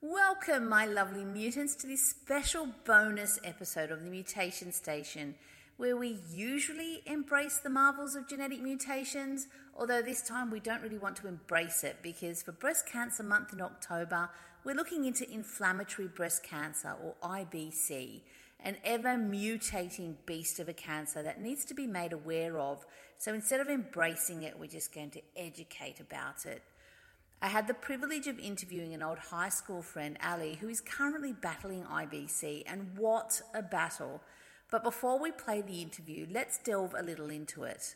Welcome, my lovely mutants, to this special bonus episode of the Mutation Station, where we usually embrace the marvels of genetic mutations, although this time we don't really want to embrace it because for Breast Cancer Month in October, we're looking into inflammatory breast cancer, or IBC, an ever mutating beast of a cancer that needs to be made aware of. So instead of embracing it, we're just going to educate about it. I had the privilege of interviewing an old high school friend, Ali, who is currently battling IBC, and what a battle! But before we play the interview, let's delve a little into it.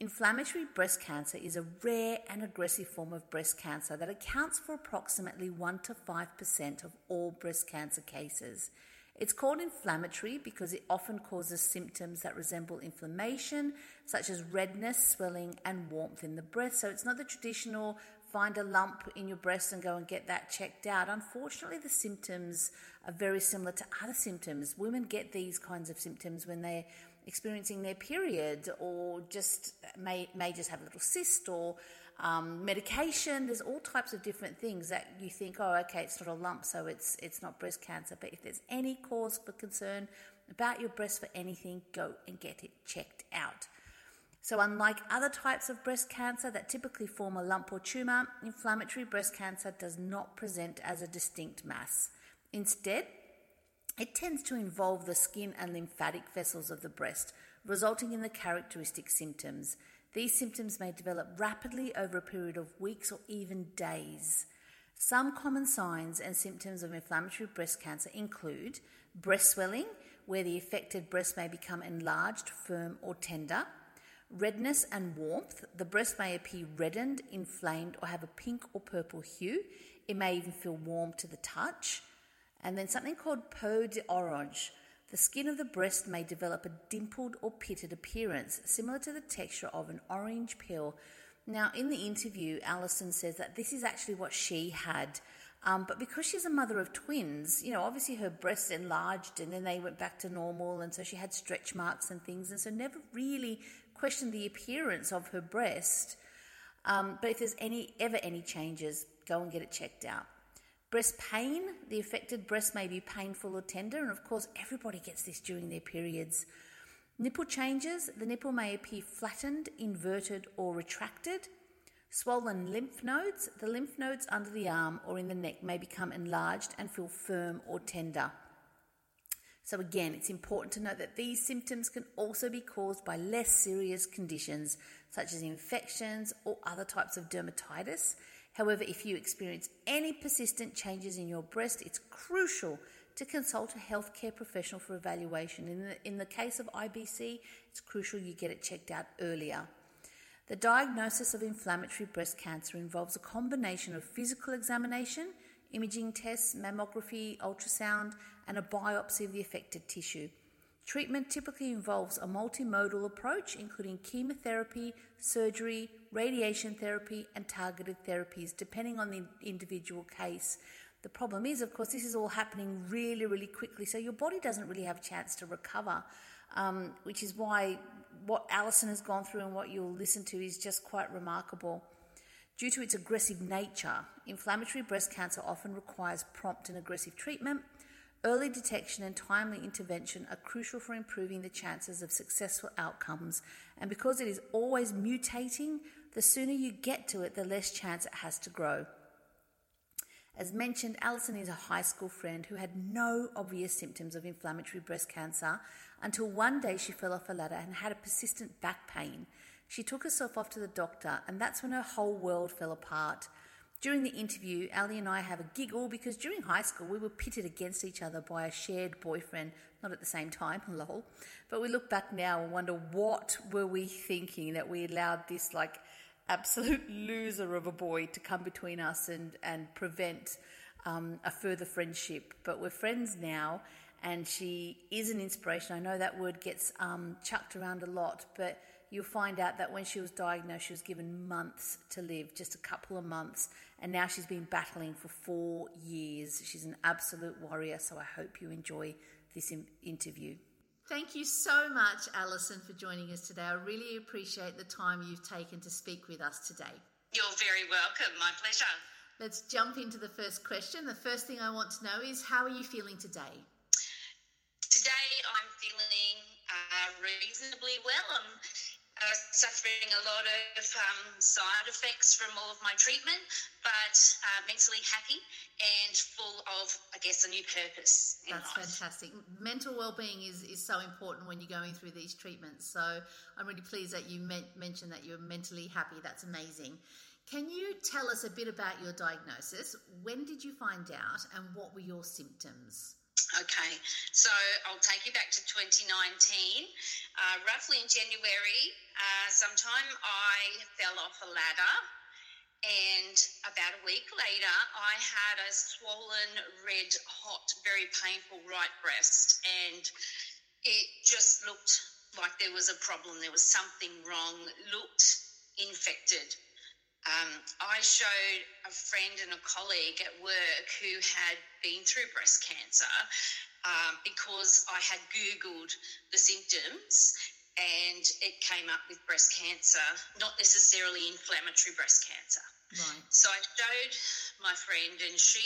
Inflammatory breast cancer is a rare and aggressive form of breast cancer that accounts for approximately 1 to 5% of all breast cancer cases. It's called inflammatory because it often causes symptoms that resemble inflammation, such as redness, swelling, and warmth in the breast. So it's not the traditional find a lump in your breast and go and get that checked out. Unfortunately, the symptoms are very similar to other symptoms. Women get these kinds of symptoms when they're experiencing their period or just may, may just have a little cyst or um, medication. There's all types of different things that you think, oh, okay, it's not a lump, so it's, it's not breast cancer. But if there's any cause for concern about your breast for anything, go and get it checked out. So, unlike other types of breast cancer that typically form a lump or tumour, inflammatory breast cancer does not present as a distinct mass. Instead, it tends to involve the skin and lymphatic vessels of the breast, resulting in the characteristic symptoms. These symptoms may develop rapidly over a period of weeks or even days. Some common signs and symptoms of inflammatory breast cancer include breast swelling, where the affected breast may become enlarged, firm, or tender Redness and warmth. The breast may appear reddened, inflamed, or have a pink or purple hue. It may even feel warm to the touch. And then something called peau d'orange. The skin of the breast may develop a dimpled or pitted appearance, similar to the texture of an orange peel. Now, in the interview, Alison says that this is actually what she had. Um, but because she's a mother of twins, you know, obviously her breasts enlarged and then they went back to normal, and so she had stretch marks and things, and so never really question the appearance of her breast. Um, but if there's any ever any changes, go and get it checked out. Breast pain, the affected breast may be painful or tender, and of course, everybody gets this during their periods. Nipple changes, the nipple may appear flattened, inverted, or retracted. Swollen lymph nodes, the lymph nodes under the arm or in the neck may become enlarged and feel firm or tender. So, again, it's important to note that these symptoms can also be caused by less serious conditions such as infections or other types of dermatitis. However, if you experience any persistent changes in your breast, it's crucial to consult a healthcare professional for evaluation. In the, in the case of IBC, it's crucial you get it checked out earlier. The diagnosis of inflammatory breast cancer involves a combination of physical examination, imaging tests, mammography, ultrasound, and a biopsy of the affected tissue. Treatment typically involves a multimodal approach, including chemotherapy, surgery, radiation therapy, and targeted therapies, depending on the individual case. The problem is, of course, this is all happening really, really quickly, so your body doesn't really have a chance to recover, um, which is why what Alison has gone through and what you'll listen to is just quite remarkable. Due to its aggressive nature, inflammatory breast cancer often requires prompt and aggressive treatment Early detection and timely intervention are crucial for improving the chances of successful outcomes, and because it is always mutating, the sooner you get to it, the less chance it has to grow. As mentioned, Alison is a high school friend who had no obvious symptoms of inflammatory breast cancer until one day she fell off a ladder and had a persistent back pain. She took herself off to the doctor, and that's when her whole world fell apart. During the interview, Ali and I have a giggle because during high school we were pitted against each other by a shared boyfriend, not at the same time, lol. But we look back now and wonder what were we thinking that we allowed this like absolute loser of a boy to come between us and, and prevent um, a further friendship. But we're friends now and she is an inspiration. I know that word gets um, chucked around a lot, but you'll find out that when she was diagnosed, she was given months to live, just a couple of months, and now she's been battling for four years. She's an absolute warrior, so I hope you enjoy this interview. Thank you so much, Alison, for joining us today. I really appreciate the time you've taken to speak with us today. You're very welcome. My pleasure. Let's jump into the first question. The first thing I want to know is how are you feeling today? Today I'm feeling uh, reasonably well. I'm uh, suffering a lot of um, side effects from all of my treatment, but uh, mentally happy and full of, I guess, a new purpose. That's life. fantastic. Mental well-being is, is so important when you're going through these treatments. So I'm really pleased that you mentioned that you're mentally happy. That's amazing. Can you tell us a bit about your diagnosis? When did you find out, and what were your symptoms? Okay, so I'll take you back to 2019. Uh, roughly in January, uh, sometime I fell off a ladder, and about a week later, I had a swollen, red, hot, very painful right breast, and it just looked like there was a problem. There was something wrong. Looked infected. Um, I showed a friend and a colleague at work who had been through breast cancer um, because I had Googled the symptoms and it came up with breast cancer, not necessarily inflammatory breast cancer. Right. So I showed my friend and she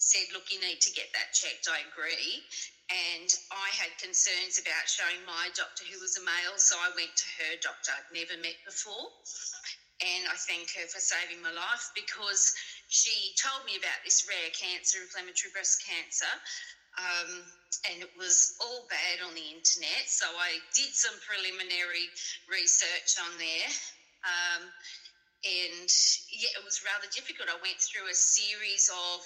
said, Look, you need to get that checked. I agree. And I had concerns about showing my doctor, who was a male, so I went to her doctor I'd never met before and I thank her for saving my life because she told me about this rare cancer, inflammatory breast cancer. Um, and it was all bad on the internet. So I did some preliminary research on there. Um, and yeah, it was rather difficult. I went through a series of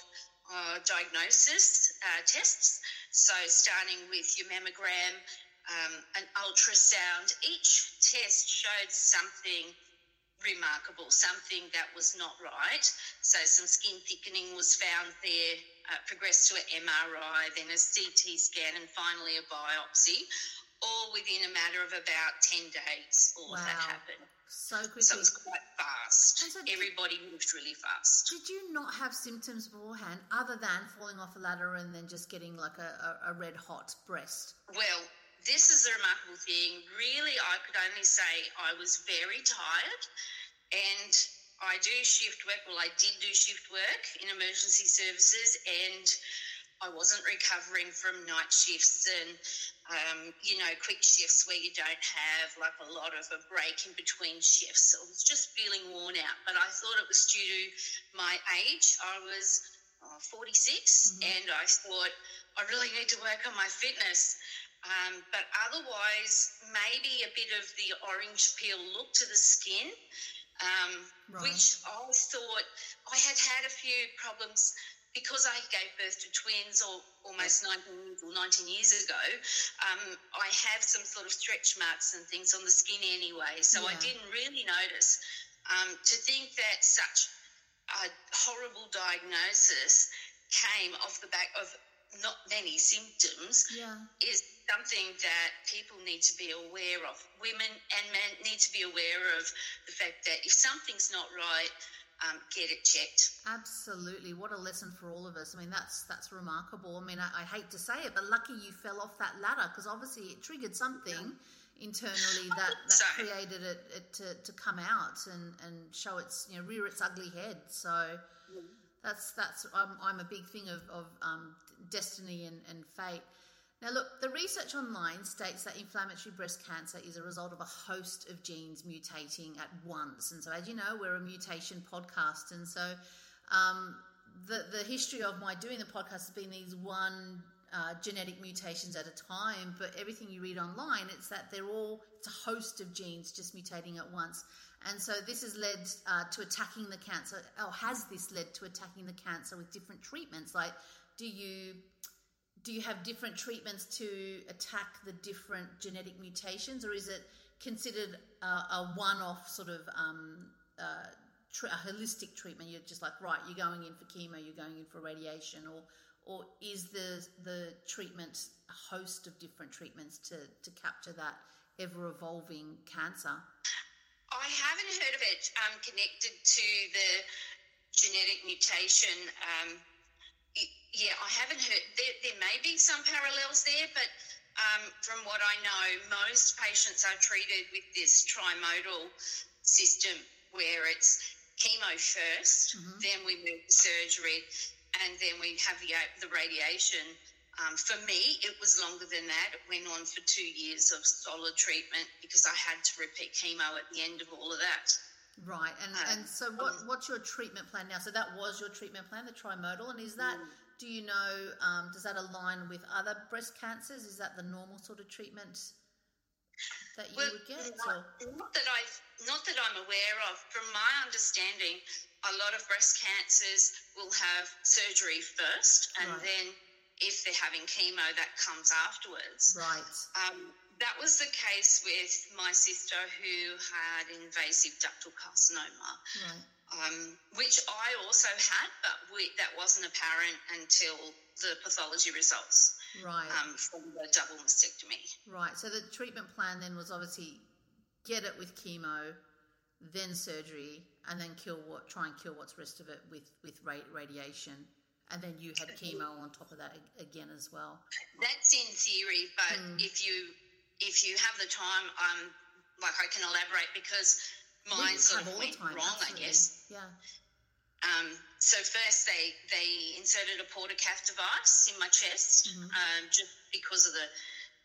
uh, diagnosis uh, tests. So, starting with your mammogram, um, an ultrasound, each test showed something remarkable, something that was not right. So some skin thickening was found there, uh, progressed to an MRI, then a CT scan, and finally a biopsy, all within a matter of about 10 days. All wow. of that happened. So quickly. So it was quite fast. So Everybody did, moved really fast. Did you not have symptoms beforehand other than falling off a ladder and then just getting like a, a, a red hot breast? Well, this is a remarkable thing. Really, I could only say I was very tired and I do shift work. Well, I did do shift work in emergency services and I wasn't recovering from night shifts and, um, you know, quick shifts where you don't have like a lot of a break in between shifts. So I was just feeling worn out. But I thought it was due to my age. I was uh, 46 mm-hmm. and I thought I really need to work on my fitness. Um, but otherwise, maybe a bit of the orange peel look to the skin, um, right. which I thought I had had a few problems because I gave birth to twins or almost 19 or 19 years ago, um, I have some sort of stretch marks and things on the skin anyway. So yeah. I didn't really notice. Um, to think that such a horrible diagnosis came off the back of not many symptoms yeah. is something that people need to be aware of. Women and men need to be aware of the fact that if something's not right, um, get it checked. Absolutely, what a lesson for all of us. I mean, that's that's remarkable. I mean, I, I hate to say it, but lucky you fell off that ladder because obviously it triggered something. Yeah. Internally, that, that so. created it, it, to, to come out and, and show its you know rear its ugly head. So that's that's I'm, I'm a big thing of, of um, destiny and, and fate. Now, look, the research online states that inflammatory breast cancer is a result of a host of genes mutating at once. And so, as you know, we're a mutation podcast. And so, um, the, the history of my doing the podcast has been these one uh, genetic mutations at a time, but everything you read online, it's that they're all, it's a host of genes just mutating at once. And so this has led uh, to attacking the cancer, or has this led to attacking the cancer with different treatments? Like, do you do you have different treatments to attack the different genetic mutations, or is it considered a, a one-off sort of um, uh, tr- a holistic treatment? You're just like, right, you're going in for chemo, you're going in for radiation, or or is the the treatment a host of different treatments to to capture that ever evolving cancer? I haven't heard of it um, connected to the genetic mutation. Um, yeah, I haven't heard. There, there may be some parallels there, but um, from what I know, most patients are treated with this trimodal system where it's chemo 1st Mm-hmm. then we move to surgery, and then we have the the radiation. Um, for me, it was longer than that. It went on for two years of solid treatment because I had to repeat chemo at the end of all of that. Right, and Uh, and so what what's your treatment plan now? So that was your treatment plan, the trimodal, and is that Mm. Do you know um, does that align with other breast cancers? Is that the normal sort of treatment that you Well, would get? not, not that I, not that I'm aware of. From my understanding, a lot of breast cancers will have surgery first, and Right. then if they're having chemo, that comes afterwards. Right, Um, that was the case with my sister who had invasive ductal carcinoma, right, um, which I also had, but we, that wasn't apparent until the pathology results right, um, from the double mastectomy. right. So the treatment plan then was obviously get it with chemo, then surgery, and then kill what try and kill what's rest of it with with ra- radiation, and then you had chemo on top of that again as well. That's in theory, but Hmm. if you if you have the time, um, like I can elaborate because mine sort of went wrong, I guess. Yeah. Um, so first they they inserted a portacath device in my chest, Mm-hmm. um, just because of the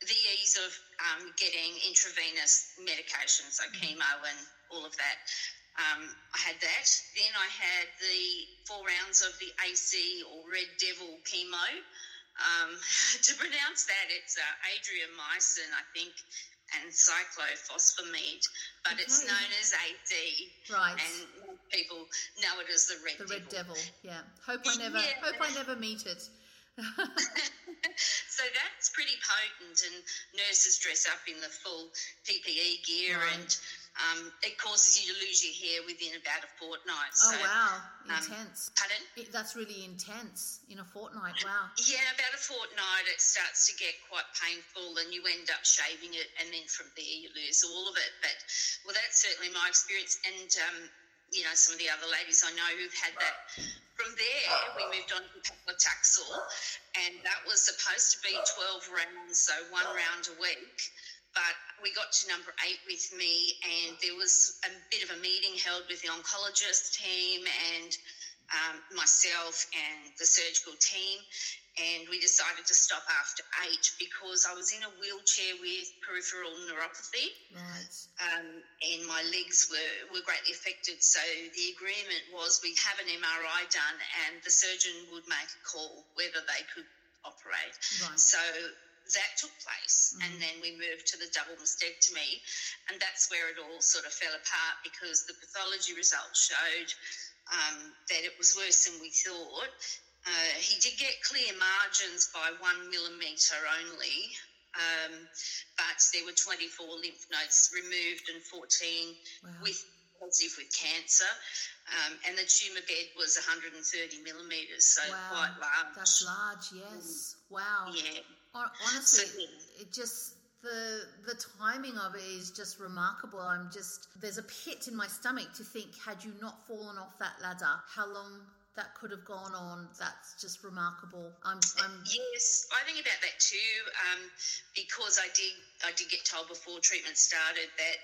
the ease of um, getting intravenous medication, so Mm-hmm. chemo and all of that. Um, I had that. Then I had the four rounds of the AC or Red Devil chemo. Um, to pronounce that, it's uh, adriamycin, I think, and cyclophosphamide, but it's known as AD. Right. And people know it as the Red The Devil. Red Devil, yeah. Hope I never, Yeah. hope I never meet it. so that's pretty potent, and nurses dress up in the full PPE gear, Right. and um, it causes you to lose your hair within about a fortnight. Oh so, wow, um, intense. Pardon? It, that's really intense in a fortnight. Wow. Yeah, about a fortnight, it starts to get quite painful, and you end up shaving it, and then from there you lose all of it. But well, that's certainly my experience, and um, you know, some of the other ladies I know who've had that. From there, we moved on to paclitaxel, and that was supposed to be 12 rounds, so one round a week. But we got to number eight with me, and there was a bit of a meeting held with the oncologist team and um, myself and the surgical team, and we decided to stop after eight because I was in a wheelchair with peripheral neuropathy Right. um, and my legs were, were greatly affected. So the agreement was we'd have an MRI done and the surgeon would make a call whether they could operate. Right. So that took place, and then we moved to the double mastectomy, and that's where it all sort of fell apart because the pathology results showed um, that it was worse than we thought. Uh, he did get clear margins by one millimetre only, um, but there were 24 lymph nodes removed and 14 Wow. with positive with cancer, um, and the tumour bed was 130 millimetres, so Wow. quite large. That's large. Yes. Wow. Yeah. Hon- Honestly, So- it just the the timing of it is just remarkable. I'm just there's a pit in my stomach to think had you not fallen off that ladder, how long that could have gone on. That's just remarkable. I'm I'm Yes, I think about that too, um, because I did I did get told before treatment started that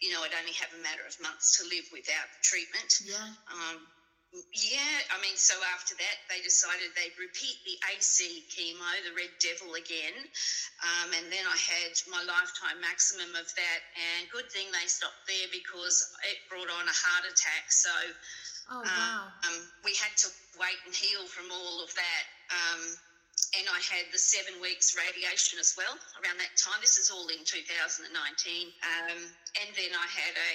you know I'd only have a matter of months to live without treatment. yeah. Um, yeah, I mean, so after that, they decided they'd repeat the AC chemo, the Red Devil again, um, and then I had my lifetime maximum of that. And good thing they stopped there because it brought on a heart attack. So Oh wow. um, we had to wait and heal from all of that. Um, and I had the seven weeks radiation as well around that time. This is all in 2019. Um, and then I had a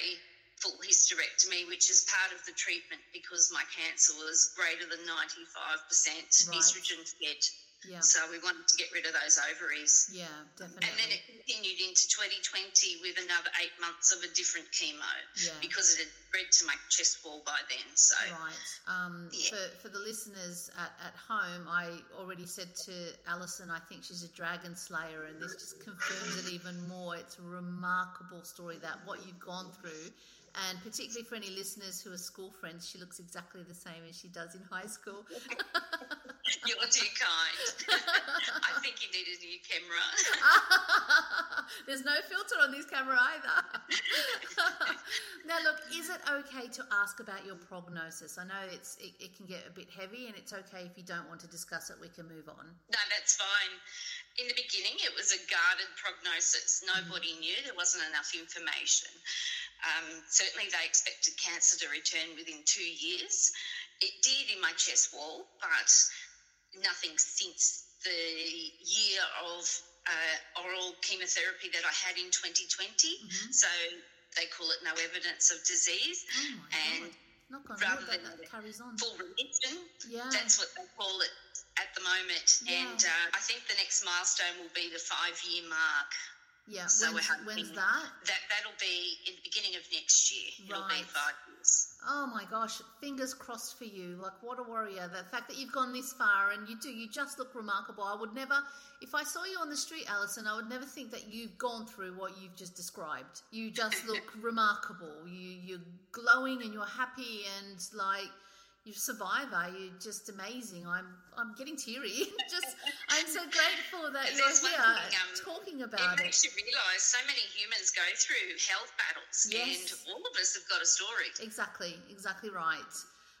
full hysterectomy, which is part of the treatment because my cancer was greater than 95% Right. estrogen fed. Yeah. So we wanted to get rid of those ovaries. Yeah. Definitely. And then it continued into 2020 with another eight months of a different chemo Yeah. because it had spread to my chest wall by then. So Right. Um, Yeah. for, for the listeners at, at home, I already said to Alison, I think she's a dragon slayer, and this just confirms it even more. It's a remarkable story that what you've gone through, and particularly for any listeners who are school friends, she looks exactly the same as she does in high school. You're too kind. I think you need a new camera. There's no filter on this camera either. now, look, is it okay to ask about your prognosis? I know it's it, it, can get a bit heavy, and it's okay if you don't want to discuss it. We can move on. No, that's fine. In the beginning, it was a guarded prognosis. Nobody mm-hmm. knew. There wasn't enough information. Um, certainly, they expected cancer to return within two years. It did in my chest wall, but nothing since the year of uh, oral chemotherapy that I had in 2020. Mm-hmm. So they call it no evidence of disease. Oh and God. rather than that carries on. full remission, yeah. that's what they call it at the moment. Yeah. And uh, I think the next milestone will be the five year mark. Yeah, so when's, when's that? That that'll be in the beginning of next year. Right. It'll be five years. Oh my gosh, fingers crossed for you. Like what a warrior. The fact that you've gone this far and you do, you just look remarkable. I would never if I saw you on the street, Alison, I would never think that you've gone through what you've just described. You just look remarkable. You you're glowing and you're happy and like you're a survivor. You're just amazing. I'm I'm getting teary. just I'm so grateful that you're here thing, um, talking about it. Makes you realise so many humans go through health battles, yes. and all of us have got a story. Exactly, exactly right.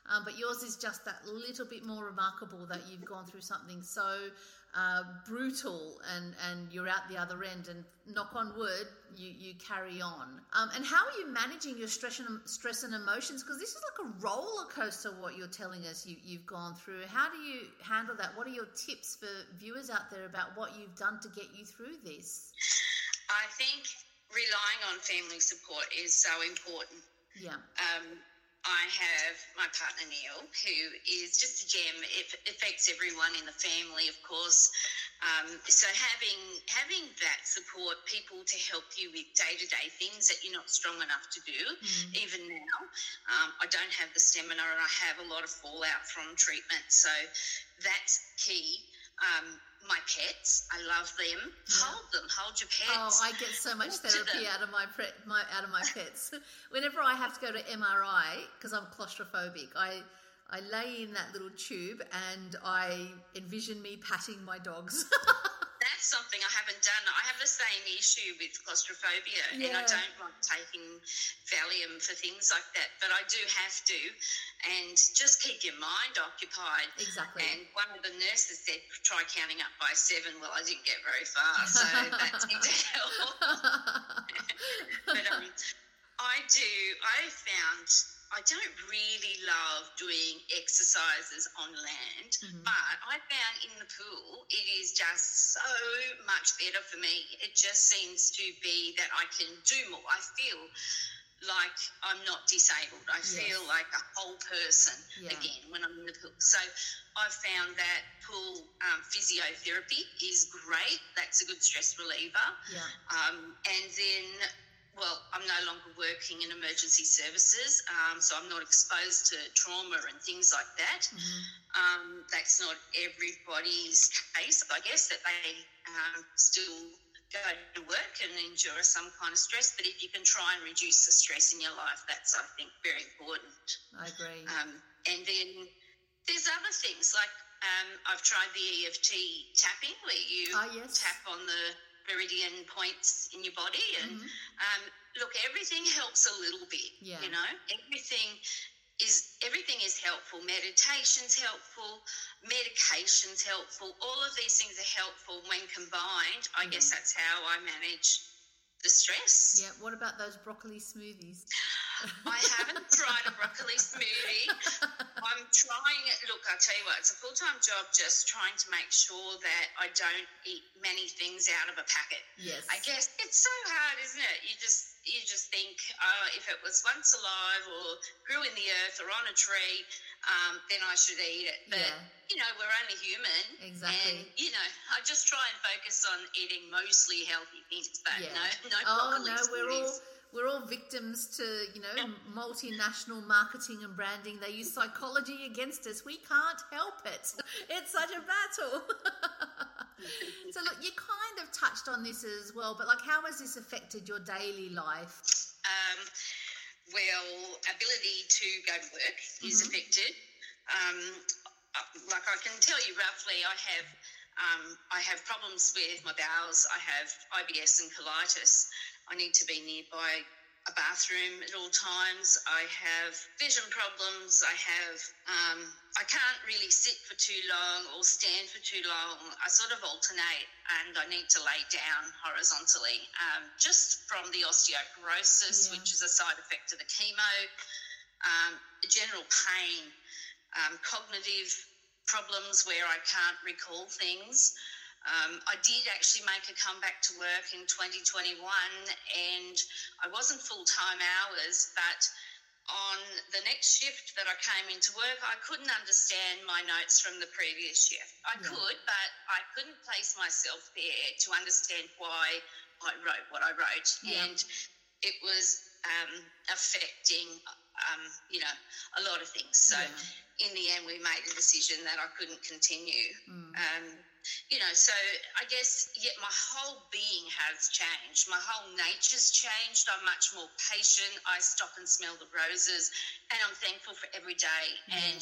Um, but yours is just that little bit more remarkable that you've gone through something so uh, brutal and, and you're out the other end and knock on wood you, you carry on. Um, and how are you managing your stress and, stress and emotions? Because this is like a roller coaster what you're telling us you, you've gone through. How do you handle that? What are your tips for viewers out there about what you've done to get you through this? I think relying on family support is so important. Yeah. Um, I have my partner Neil, who is just a gem. It affects everyone in the family, of course. Um, so having having that support, people to help you with day to day things that you're not strong enough to do, mm. even now. Um, I don't have the stamina, and I have a lot of fallout from treatment. So that's key. Um, my pets. I love them. Yeah. Hold them. Hold your pets. Oh, I get so much therapy out of my, pre- my out of my pets. Whenever I have to go to MRI because I'm claustrophobic, I I lay in that little tube and I envision me patting my dogs. that's something I haven't done. I have the same issue with claustrophobia, yeah. and I don't like taking Valium for things like that, but I do have to, and just keep your mind occupied. Exactly. And one of the nurses said, try counting up by seven. Well, I didn't get very far, so that didn't help. but um, I do. I found I don't really love doing exercises on land, mm-hmm. but I found in the pool it is just so much better for me. It just seems to be that I can do more. I feel like I'm not disabled. I yes. feel like a whole person yeah. again when I'm in the pool. So I've found that pool um, physiotherapy is great. That's a good stress reliever. Yeah. Um, and then well, I'm no longer working in emergency services, um, so I'm not exposed to trauma and things like that. Mm-hmm. Um, that's not everybody's case, I guess, that they um, still go to work and endure some kind of stress. But if you can try and reduce the stress in your life, that's, I think, very important. I agree. Um, and then there's other things like um, I've tried the EFT tapping where you oh, yes. tap on the meridian points in your body. And mm-hmm. um, look, everything helps a little bit. Yeah. You know, everything is everything is helpful. Meditation's helpful. Medication's helpful. All of these things are helpful when combined. I mm-hmm. guess that's how I manage the stress. Yeah. What about those broccoli smoothies? I haven't tried a broccoli smoothie. I'm trying it. Look, I'll tell you what, it's a full time job just trying to make sure that I don't eat many things out of a packet. Yes. I guess it's so hard, isn't it? You just you just think, oh, if it was once alive or grew in the earth or on a tree, um, then I should eat it. But yeah. you know, we're only human. Exactly. And you know, I just try and focus on eating mostly healthy things, but yeah. no, no. Oh no, we're all we're all victims to you know multinational marketing and branding. They use psychology against us. We can't help it. It's such a battle. So look you kind of touched on this as well but like how has this affected your daily life? Um, well ability to go to work mm-hmm. is affected. Um, uh, like I can tell you roughly, I have um, I have problems with my bowels. I have IBS and colitis. I need to be nearby a bathroom at all times. I have vision problems. I have, um, I can't really sit for too long or stand for too long. I sort of alternate and I need to lay down horizontally um, just from the osteoporosis, yeah. which is a side effect of the chemo, um, general pain, um, cognitive problems where I can't recall things. Um, I did actually make a comeback to work in 2021 and I wasn't full time hours, but on the next shift that I came into work, I couldn't understand my notes from the previous shift. I yeah. could, but I couldn't place myself there to understand why I wrote what I wrote. Yeah. And it was um, affecting, um, you know, a lot of things. So yeah. in the end, we made a decision that I couldn't continue. Mm. You know, so I guess, yet my whole being has changed. My whole nature's changed. I'm much more patient. I stop and smell the roses, and I'm thankful for every day. Mm. And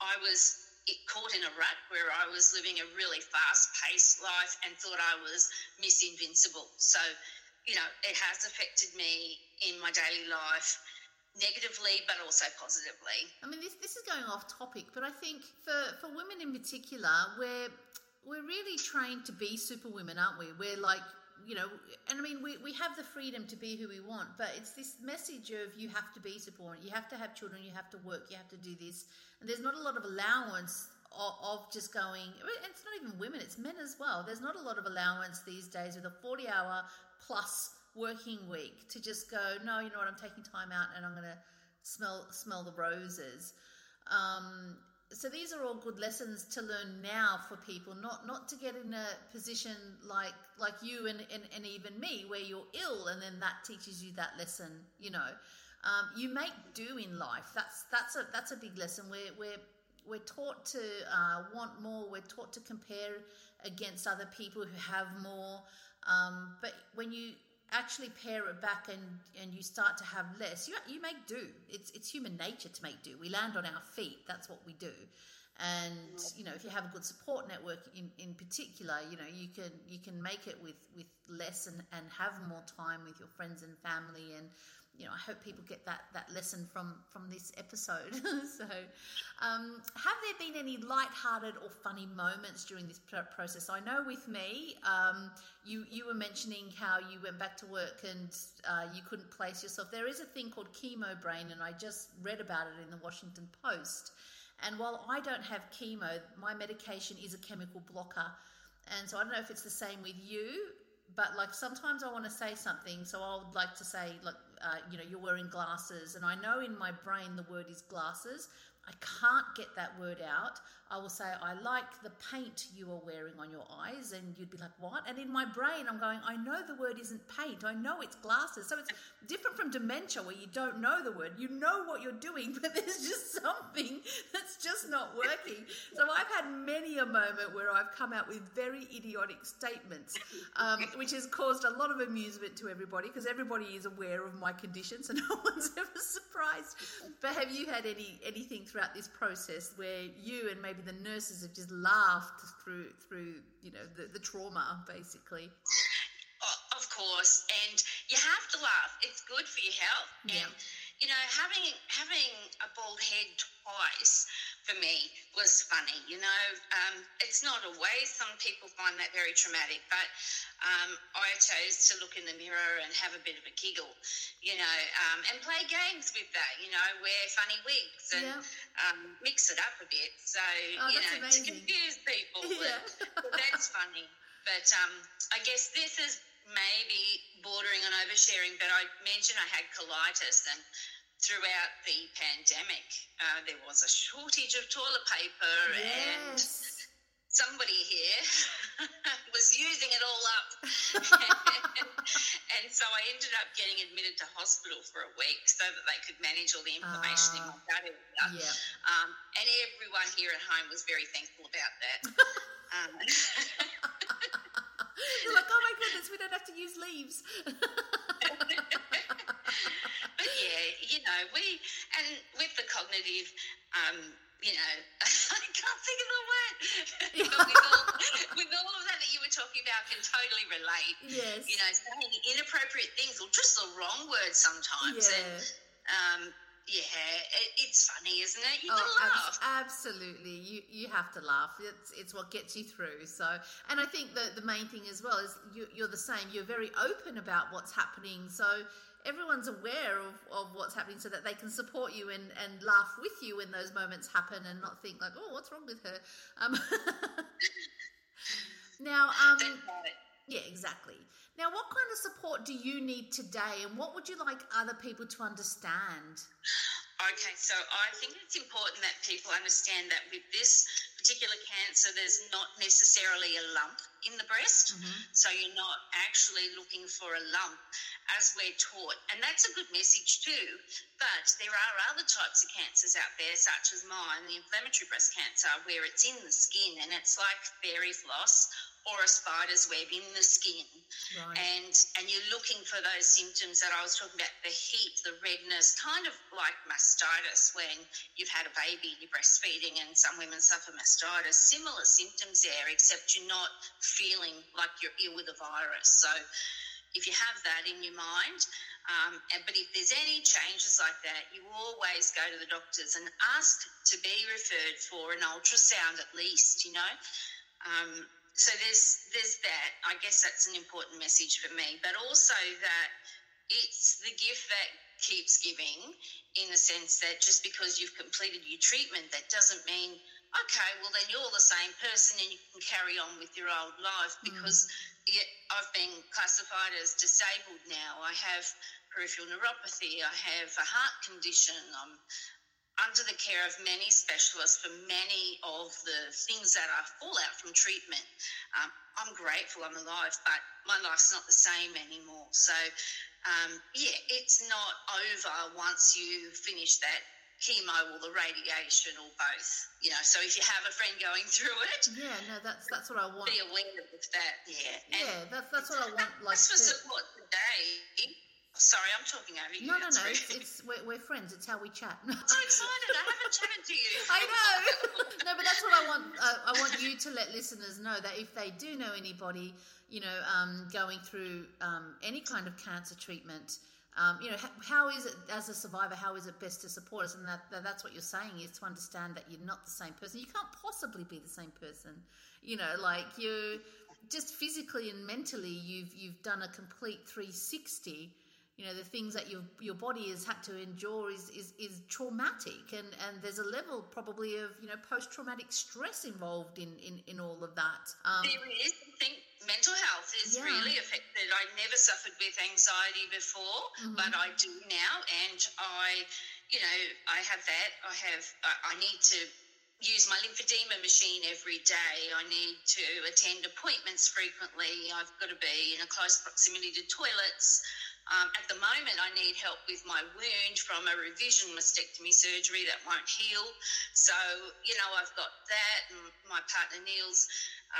I was caught in a rut where I was living a really fast paced life and thought I was Miss Invincible. So, you know, it has affected me in my daily life negatively but also positively. I mean this this is going off topic, but I think for, for women in particular, we're we're really trained to be super women, aren't we? We're like, you know, and I mean, we, we have the freedom to be who we want, but it's this message of you have to be supported, you have to have children, you have to work, you have to do this. And there's not a lot of allowance of, of just going, it's not even women, it's men as well. There's not a lot of allowance these days with a 40 hour plus working week to just go, no, you know what, I'm taking time out and I'm going to smell, smell the roses. Um, so these are all good lessons to learn now for people not not to get in a position like like you and, and, and even me where you're ill and then that teaches you that lesson you know. Um, you make do in life. That's that's a that's a big lesson. We're we're we're taught to uh, want more. We're taught to compare against other people who have more. Um, but when you actually pare it back and and you start to have less. You you make do. It's it's human nature to make do. We land on our feet. That's what we do. And you know if you have a good support network in in particular you know you can you can make it with with less and and have more time with your friends and family and you know, I hope people get that that lesson from from this episode. so, um, have there been any light-hearted or funny moments during this process? I know with me, um, you you were mentioning how you went back to work and uh, you couldn't place yourself. There is a thing called chemo brain, and I just read about it in the Washington Post. And while I don't have chemo, my medication is a chemical blocker. And so I don't know if it's the same with you, but like sometimes I want to say something, so I would like to say, like, uh, you know, you're wearing glasses, and I know in my brain the word is glasses, I can't get that word out. I will say, I like the paint you are wearing on your eyes. And you'd be like, what? And in my brain, I'm going, I know the word isn't paint. I know it's glasses. So it's different from dementia where you don't know the word. You know what you're doing, but there's just something that's just not working. So I've had many a moment where I've come out with very idiotic statements, um, which has caused a lot of amusement to everybody because everybody is aware of my condition. So no one's ever surprised. But have you had any anything throughout this process where you and maybe the nurses have just laughed through through you know the, the trauma basically. Of course. And you have to laugh. It's good for your health. Yeah. and you know, having having a bald head twice for me was funny. You know, um, it's not always. Some people find that very traumatic, but um, I chose to look in the mirror and have a bit of a giggle, you know, um, and play games with that. You know, wear funny wigs and yeah. Um, mix it up a bit. So oh, you know, amazing. to confuse people. yeah. that's funny. But um, I guess this is maybe bordering on oversharing. But I mentioned I had colitis and throughout the pandemic, uh, there was a shortage of toilet paper, yes. and somebody here was using it all up. and so I ended up getting admitted to hospital for a week so that they could manage all the inflammation uh, in my gut area. Yeah. Um, and everyone here at home was very thankful about that. um, They're like, oh my goodness, we don't have to use leaves but yeah, you know, we and with the cognitive, um, you know, I can't think of the word. with, all, with all of that that you were talking about, can totally relate. Yes. You know, saying inappropriate things or just the wrong words sometimes. Yeah. And, um, yeah, it, it's funny, isn't it? You Oh, gotta abs- laugh. absolutely. You you have to laugh. It's it's what gets you through. So, and I think the the main thing as well is you, you're the same. You're very open about what's happening. So everyone's aware of, of what's happening, so that they can support you and and laugh with you when those moments happen, and not think like, oh, what's wrong with her. Um, now, um, yeah, exactly. Now, what kind of support do you need today, and what would you like other people to understand? Okay, so I think it's important that people understand that with this particular cancer, there's not necessarily a lump in the breast. Mm-hmm. So you're not actually looking for a lump as we're taught. And that's a good message too. But there are other types of cancers out there, such as mine, the inflammatory breast cancer, where it's in the skin and it's like fairy floss or a spider's web in the skin Right. and and you're looking for those symptoms that I was talking about the heat, the redness, kind of like mastitis when you've had a baby and you're breastfeeding, and some women suffer mastitis. Similar symptoms there, except you're not feeling like you're ill with a virus. So if you have that in your mind, um, and, but if there's any changes like that, you always go to the doctors and ask to be referred for an ultrasound at least, you know. Um, so there's there's that. I guess that's an important message for me, but also that it's the gift that keeps giving, in the sense that just because you've completed your treatment, that doesn't mean okay, well then you're the same person and you can carry on with your old life because yeah, I've been classified as disabled now. I have peripheral neuropathy. I have a heart condition. I'm under the care of many specialists for many of the things that I fall out from treatment. Um, I'm grateful I'm alive, but my life's not the same anymore. So, um, yeah, it's not over once you finish that chemo or the radiation or both. You know, so if you have a friend going through it, Yeah, no, that's that's what I want. be aware of that. Yeah. And Yeah, that's that's what I want. Like, for support today. Sorry, I'm talking over you. no, no, no. rude. It's, it's we're, we're friends. It's how we chat. I'm so excited. I haven't chatted to you. I know. no, but that's what I want. Uh, I want you to let listeners know that if they do know anybody, you know, um, going through um, any kind of cancer treatment, um, you know, h- how is it as a survivor? How is it best to support us? And that, that that's what you're saying is to understand that you're not the same person. You can't possibly be the same person. You know, like you just physically and mentally, you've you've done a complete 360 you know the things that your your body has had to endure is is, is traumatic and and there's a level probably of you know post traumatic stress involved in, in in all of that um, There is. I think mental health is Yeah. really affected. I never suffered with anxiety before, Mm-hmm. but I do now, and I, you know, I have that. I have. I, I need to use my lymphedema machine every day. I need to attend appointments frequently. I've got to be in a close proximity to toilets. Um, at the moment, I need help with my wound from a revision mastectomy surgery that won't heal. So, you know, I've got that, and my partner Neil's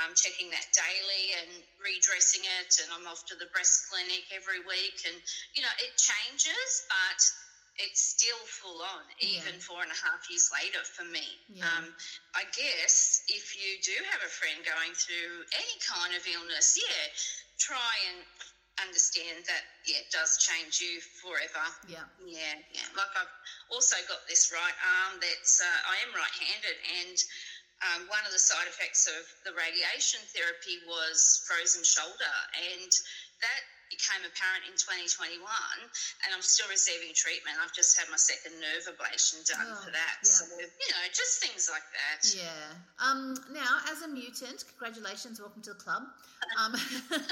um, checking that daily and redressing it, and I'm off to the breast clinic every week. And, you know, it changes, but it's still full on, even Yeah. four and a half years later for me. Yeah. Um, I guess if you do have a friend going through any kind of illness, yeah, try and understand that yeah, it does change you forever. yeah Yeah, yeah. Like I've also got this right arm that's uh, I am right-handed, and um, one of the side effects of the radiation therapy was frozen shoulder, and that became apparent in 2021, and I'm still receiving treatment. I've just had my second nerve ablation done Oh, for that. yeah. So you know, just things like that. yeah um now as a mutant congratulations welcome to the club um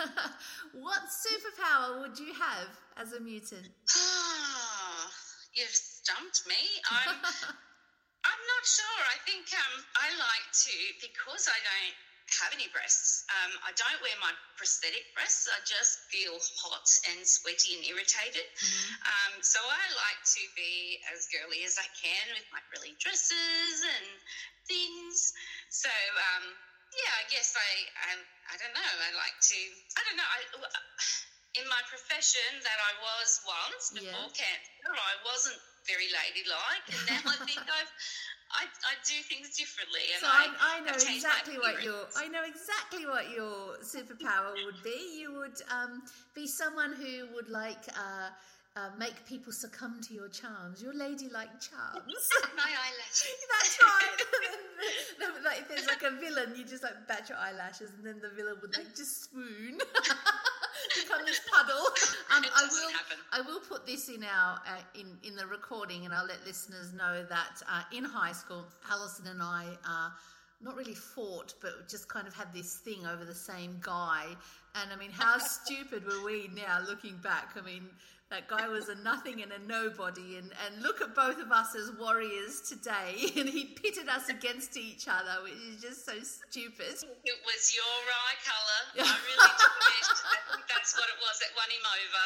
what superpower would you have as a mutant Ah, you've stumped me. I'm, I'm not sure. I think um, I like to because I don't have any breasts. Um, I don't wear my prosthetic breasts. I just feel hot and sweaty and irritated. Um, so I like to be as girly as I can with my frilly dresses and things. So um, yeah, I guess I, I I don't know. I like to. I don't know. I, in my profession that I was once Yeah. before cancer, I wasn't very ladylike, and now I think I've I, I do things differently. And So I, I know exactly what your I know exactly what your superpower would be. You would um, be someone who would like uh, uh, make people succumb to your charms. Your ladylike charms. my eyelashes. That's right. Like if there's like a villain, you just like bat your eyelashes, and then the villain would like just swoon, become this puddle. Um, I will. happen. I will put this in our uh, in in the recording, and I'll let listeners know that uh, in high school, Alison and I. Uh, not really fought, but just kind of had this thing over the same guy. And I mean, how stupid were we now looking back? I mean, that guy was a nothing and a nobody. And, and look at both of us as warriors today. And he pitted us against each other, which is just so stupid. It was your eye colour. I really took it. I think that's what it was that won him over.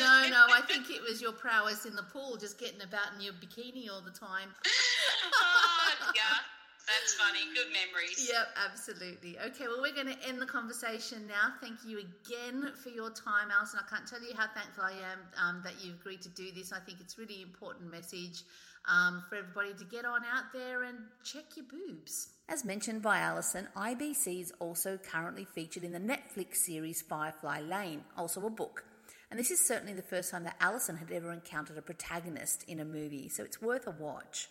No, no, I think it was your prowess in the pool, just getting about in your bikini all the time. oh, yeah, that's funny. Good memories. Yep, absolutely. Okay, well, we're going to end the conversation now. Thank you again for your time, Alison. I can't tell you how thankful I am um, that you agreed to do this. I think it's really important message um, for everybody to get on out there and check your boobs. As mentioned by Alison, IBC is also currently featured in the Netflix series Firefly Lane, also a book. And this is certainly the first time that Alison had ever encountered a protagonist in a movie, so it's worth a watch.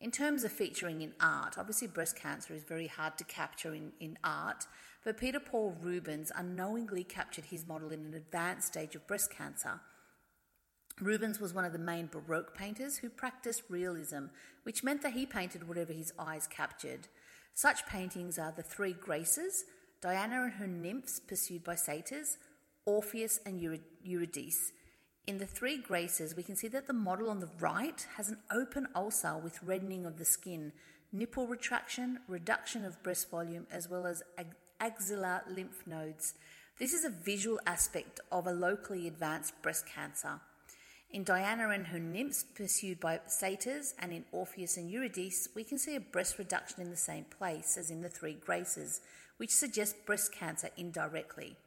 In terms of featuring in art, obviously breast cancer is very hard to capture in, in art, but Peter Paul Rubens unknowingly captured his model in an advanced stage of breast cancer. Rubens was one of the main Baroque painters who practiced realism, which meant that he painted whatever his eyes captured. Such paintings are the Three Graces, Diana and her nymphs pursued by satyrs, Orpheus and Eurydice. In the Three Graces, we can see that the model on the right has an open ulcer with reddening of the skin, nipple retraction, reduction of breast volume, as well as ag- lymph nodes. This is a visual aspect of a locally advanced breast cancer. In Diana and her nymphs, pursued by satyrs, and in Orpheus and Eurydice, we can see a breast reduction in the same place as in the Three Graces, which suggests breast cancer indirectly.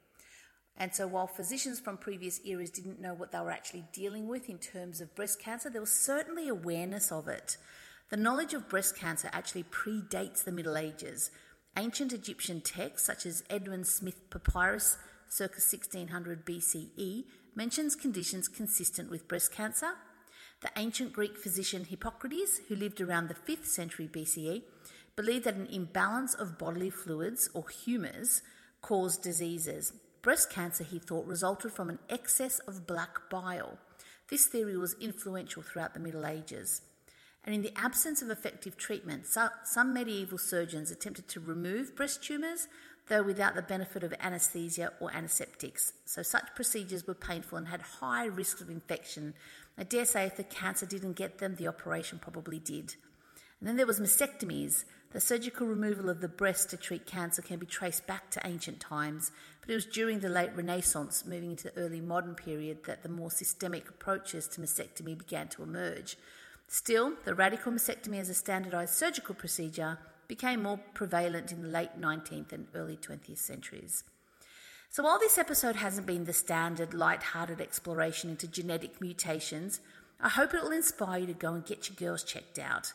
And so, while physicians from previous eras didn't know what they were actually dealing with in terms of breast cancer, there was certainly awareness of it. The knowledge of breast cancer actually predates the Middle Ages. Ancient Egyptian texts, such as Edwin Smith Papyrus, circa 1600 BCE, mentions conditions consistent with breast cancer. The ancient Greek physician Hippocrates, who lived around the 5th century BCE, believed that an imbalance of bodily fluids, or humours, caused diseases. Breast cancer, he thought, resulted from an excess of black bile. This theory was influential throughout the Middle Ages. And in the absence of effective treatment, so- some medieval surgeons attempted to remove breast tumours, though without the benefit of anaesthesia or antiseptics. So such procedures were painful and had high risks of infection. I dare say if the cancer didn't get them, the operation probably did. And then there was mastectomies. The surgical removal of the breast to treat cancer can be traced back to ancient times, but it was during the late Renaissance, moving into the early modern period, that the more systemic approaches to mastectomy began to emerge. Still, the radical mastectomy as a standardized surgical procedure became more prevalent in the late 19th and early 20th centuries. So, while this episode hasn't been the standard light-hearted exploration into genetic mutations, I hope it will inspire you to go and get your girls checked out.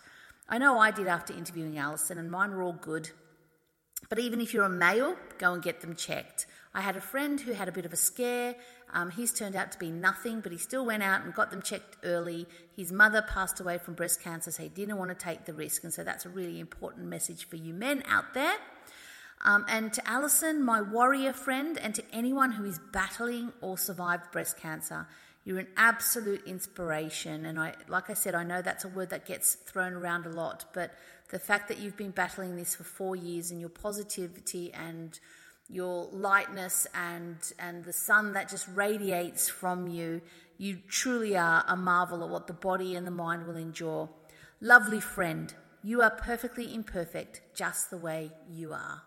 I know I did after interviewing Alison, and mine were all good. But even if you're a male, go and get them checked. I had a friend who had a bit of a scare. Um, turned out to be nothing, but he still went out and got them checked early. His mother passed away from breast cancer, so he didn't want to take the risk. And so that's a really important message for you men out there. Um, and to Alison, my warrior friend, and to anyone who is battling or survived breast cancer, you're an absolute inspiration. And I, like I said, I know that's a word that gets thrown around a lot, but the fact that you've been battling this for four years and your positivity and your lightness and and the sun that just radiates from you, you truly are a marvel at what the body and the mind will endure. Lovely friend, you are perfectly imperfect, just the way you are.